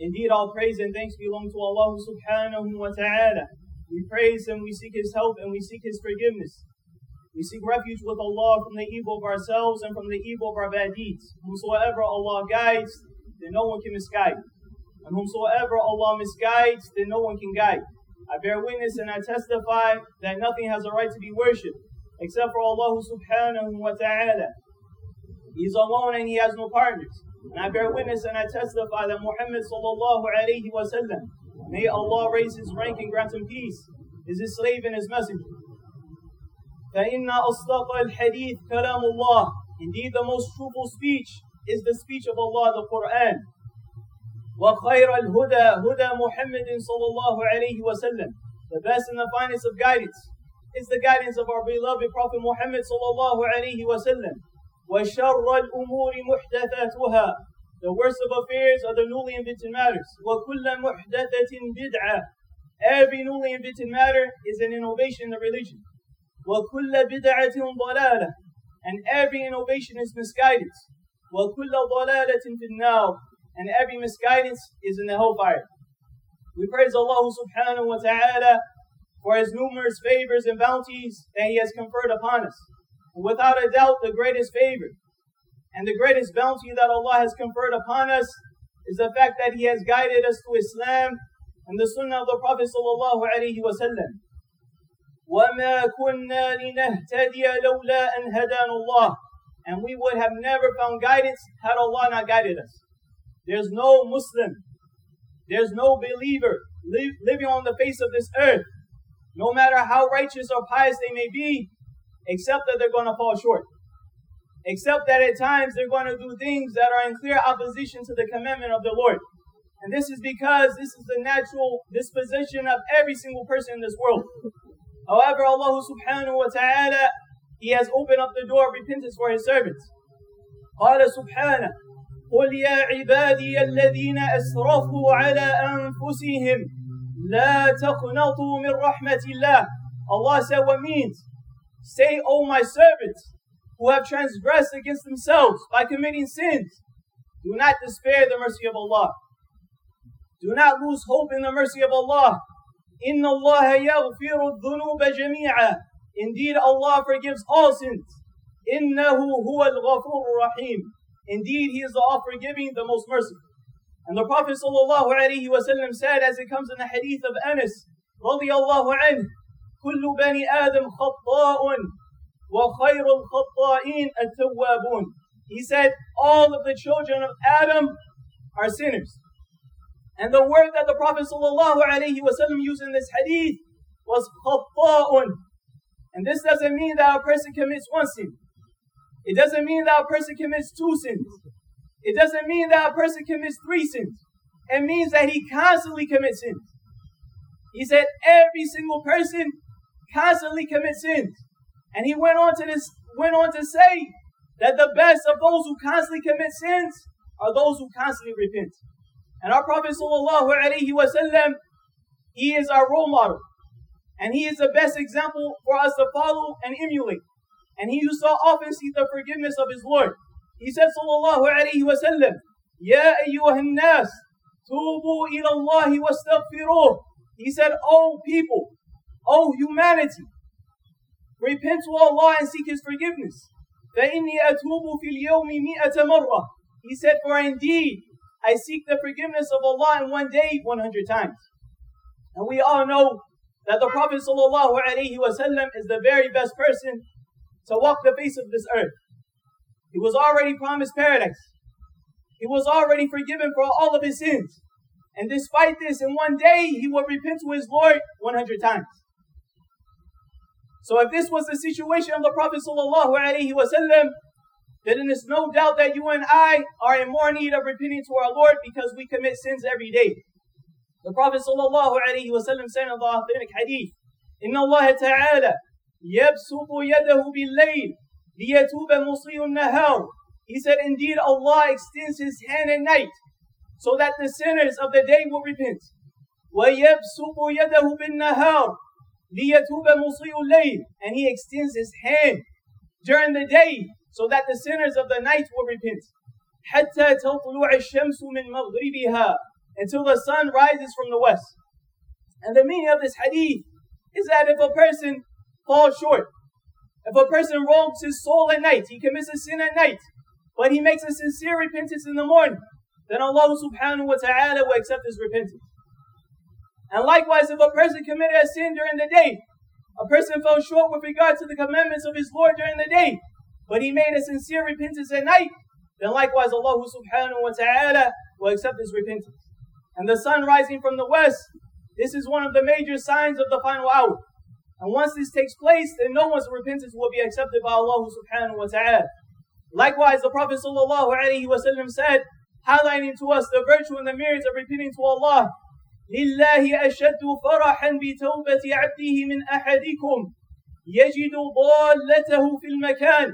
Indeed, all praise and thanks belong to Allah subhanahu wa ta'ala. We praise Him, we seek His help and we seek His forgiveness. We seek refuge with Allah from the evil of ourselves and from the evil of our bad deeds. Whomsoever Allah guides, then no one can misguide. And whomsoever Allah misguides, then no one can guide. I bear witness and I testify that nothing has a right to be worshipped except for Allah subhanahu wa ta'ala. He is alone and He has no partners. And I bear witness and I testify that Muhammad sallallahu alayhi wa sallam, may Allah raise his rank and grant him peace, is his slave and his messenger. فإن أصدق الحديث كلام الله. Indeed, the most truthful speech is the speech of Allah, the Quran. وخير الهدى هدى محمد صلى الله عليه وسلم. The best and the finest of guidance is the guidance of our beloved Prophet Muhammad صلى الله عليه وسلم. وشر الأمور محدثاتها. The worst of affairs are the newly invented matters. وكل محدثة بدعة. Every newly invented matter is an innovation in the religion. وكل بدعة ضلالة. And every innovation is misguidance. وكل ضلالة في النار. And every misguidance is in the hellfire. We praise Allah subhanahu wa ta'ala for His numerous favors and bounties that He has conferred upon us. Without a doubt, the greatest favor and the greatest bounty that Allah has conferred upon us is the fact that He has guided us to Islam and the Sunnah of the Prophet sallallahu alaihi wasallam. وَمَا كُنَّا لِنَهْتَدِيَ لَوْلَا أَنْ هَدَانَ اللَّهِ And we would have never found guidance had Allah not guided us. There's no Muslim, there's no believer li- living on the face of this earth, no matter how righteous or pious they may be, except that they're going to fall short. Except that at times they're going to do things that are in clear opposition to the commandment of the Lord. And this is because this is the natural disposition of every single person in this world. However, Allah subhanahu wa ta'ala, He has opened up the door of repentance for His servants. قال سبحانه قل يا عبادي الذين أسرفوا على أنفسهم لا تقنطوا من رحمة الله Allah said what means Say, O my servants, who have transgressed against themselves by committing sins, do not despair the mercy of Allah. Do not lose hope in the mercy of Allah. إن الله يغفر الذنوب جميعا. Indeed, Allah forgives all sins. إنه هو الغفور الرحيم. Indeed, He is the all-forgiving, the most merciful. And the Prophet ﷺ said, as it comes in the hadith of Anas, رضي الله عنه, كل بني آدم خطاء وخير الخطائين التوابون. He said, all of the children of Adam are sinners. And the word that the Prophet ﷺ used in this hadith was خطاء. And this doesn't mean that a person commits one sin. It doesn't mean that a person commits two sins. It doesn't mean that a person commits three sins. It means that he constantly commits sins. He said every single person constantly commit sins. And he went on to this went on to say that the best of those who constantly commit sins are those who constantly repent. And our Prophet sallallahu alaihi wasallam, he is our role model. And he is the best example for us to follow and emulate. And he used to often seek the forgiveness of his Lord. He said, Sallallahu Alaihi Wasallam, Ya ayyuhan nas, tubu ila Allahi wastaghfiruh. He said, O people, O humanity, repent to Allah and seek His forgiveness. فَإِنِّي أَتُوبُ فِي الْيَوْمِ مِئَةَ مَرَّةٍ He said, for indeed, I seek the forgiveness of Allah in one day 100 times. And we all know that the Prophet sallallahu alaihi wasallam is the very best person to walk the face of this earth. He was already promised paradise. He was already forgiven for all of his sins. And despite this, in one day, he will repent to his Lord 100 times. So if this was the situation of the Prophet sallallahu alaihi wasallam, then it is no doubt that you and I are in more need of repenting to our Lord because we commit sins every day. The Prophet sallallahu alayhi wa sallam said in the authentic hadith, إن الله تعالى يبسط يده بالليل ليتوب مصيء النهار. He said, indeed Allah extends His hand at night so that the sinners of the day will repent. ويبسط يده بالنهار ليتوب مصيء الليل. And He extends His hand during the day so that the sinners of the night will repent. حتى تطلع الشمس من مغربها until the sun rises from the west. And the meaning of this hadith is that if a person falls short, if a person wrongs his soul at night, he commits a sin at night, but he makes a sincere repentance in the morning, then Allah subhanahu wa ta'ala will accept his repentance. And likewise, if a person committed a sin during the day, a person fell short with regard to the commandments of his Lord during the day, but he made a sincere repentance at night, then likewise Allah subhanahu wa ta'ala will accept his repentance. And the sun rising from the west, this is one of the major signs of the final hour. And once this takes place, then no one's repentance will be accepted by Allah subhanahu wa ta'ala. Likewise, the Prophet sallallahu alayhi wa sallam said, highlighting to us the virtue and the merits of repenting to Allah, لله أشد فرحا بتوبة عبده من أحدكم يجد ضالته في المكان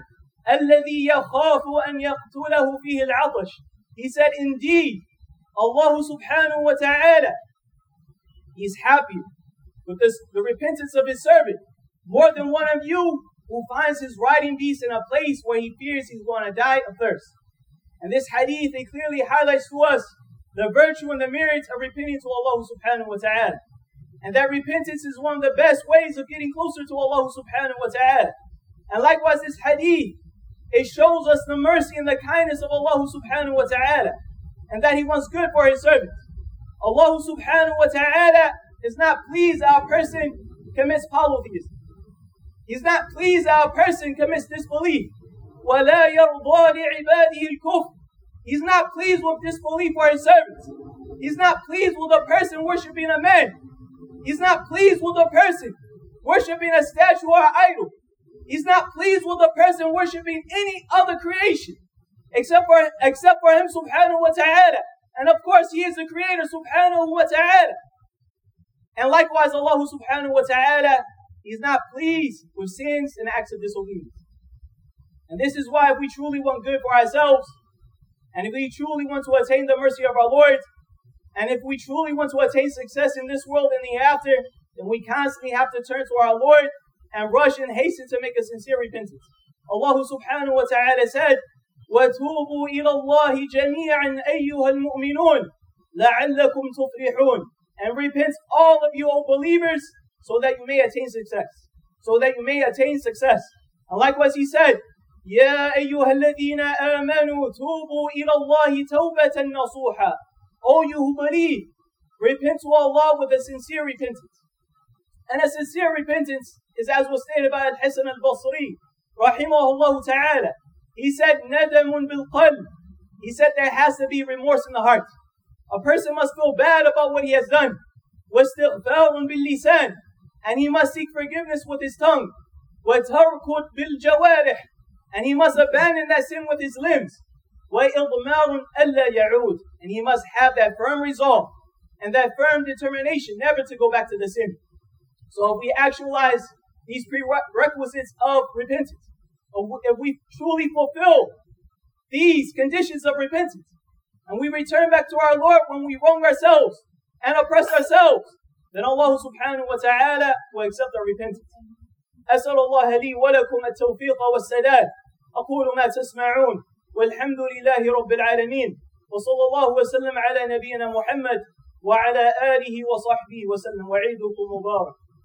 الذي يخاف أن يقتله فيه العطش. He said, indeed, Allah subhanahu wa ta'ala, He's happy with this, the repentance of His servant more than one of you who finds his riding beast in a place where he fears he's going to die of thirst. And this hadith, it clearly highlights to us the virtue and the merits of repenting to Allah subhanahu wa ta'ala. And that repentance is one of the best ways of getting closer to Allah subhanahu wa ta'ala. And likewise, this hadith, it shows us the mercy and the kindness of Allah subhanahu wa ta'ala. And that He wants good for His servants. Allah subhanahu wa ta'ala is not pleased that a person commits polytheism. He's not pleased that a person commits disbelief. وَلَا يَرْضَى لِعِبَادِهِ الْكُفْرِ He's not pleased with disbelief or his servants. He's not pleased with a person worshiping a man. He's not pleased with a person worshiping a statue or an idol. He's not pleased with a person worshiping any other creation except for except for him subhanahu wa ta'ala. And of course he is the creator subhanahu wa ta'ala. And likewise Allah subhanahu wa ta'ala He's not pleased with sins and acts of disobedience. And this is why if we truly want good for ourselves, and if we truly want to attain the mercy of our Lord, and if we truly want to attain success in this world and the hereafter, then we constantly have to turn to our Lord and rush and hasten to make a sincere repentance. Allah subhanahu wa ta'ala said, وَتُوبُوا إِلَى اللَّهِ جَمِيعًا أَيُّهَا الْمُؤْمِنُونَ لَعَلَّكُمْ تُفْلِحُونَ And repent all of you, O believers, so that you may attain success. So that you may attain success. And likewise he said, يا أيها الذين آمنوا توبوا إلى الله توبة نصوحا. O you who believe, repent to Allah with a sincere repentance. And a sincere repentance is as was stated by Al-Hasan al-Basri, rahimahullah ta'ala. He said, nadamun bil He said there has to be remorse in the heart. A person must feel bad about what he has done. واستغفار باللسان and he must seek forgiveness with his tongue. وَتَرْكُ بِالْجَوَارِحِ and he must abandon that sin with his limbs. And he must have that firm resolve and that firm determination never to go back to the sin. So if we actualize these prerequisites of repentance, if we truly fulfill these conditions of repentance, and we return back to our Lord when we wrong ourselves and oppress ourselves, then Allah subhanahu wa ta'ala will accept our repentance. أسأل الله لي ولكم التوفيق والسداد. أقول ما تسمعون. والحمد لله رب العالمين. وصلى الله وسلم على نبينا محمد وعلى آله وصحبه وسلم. وعيدكم مبارك.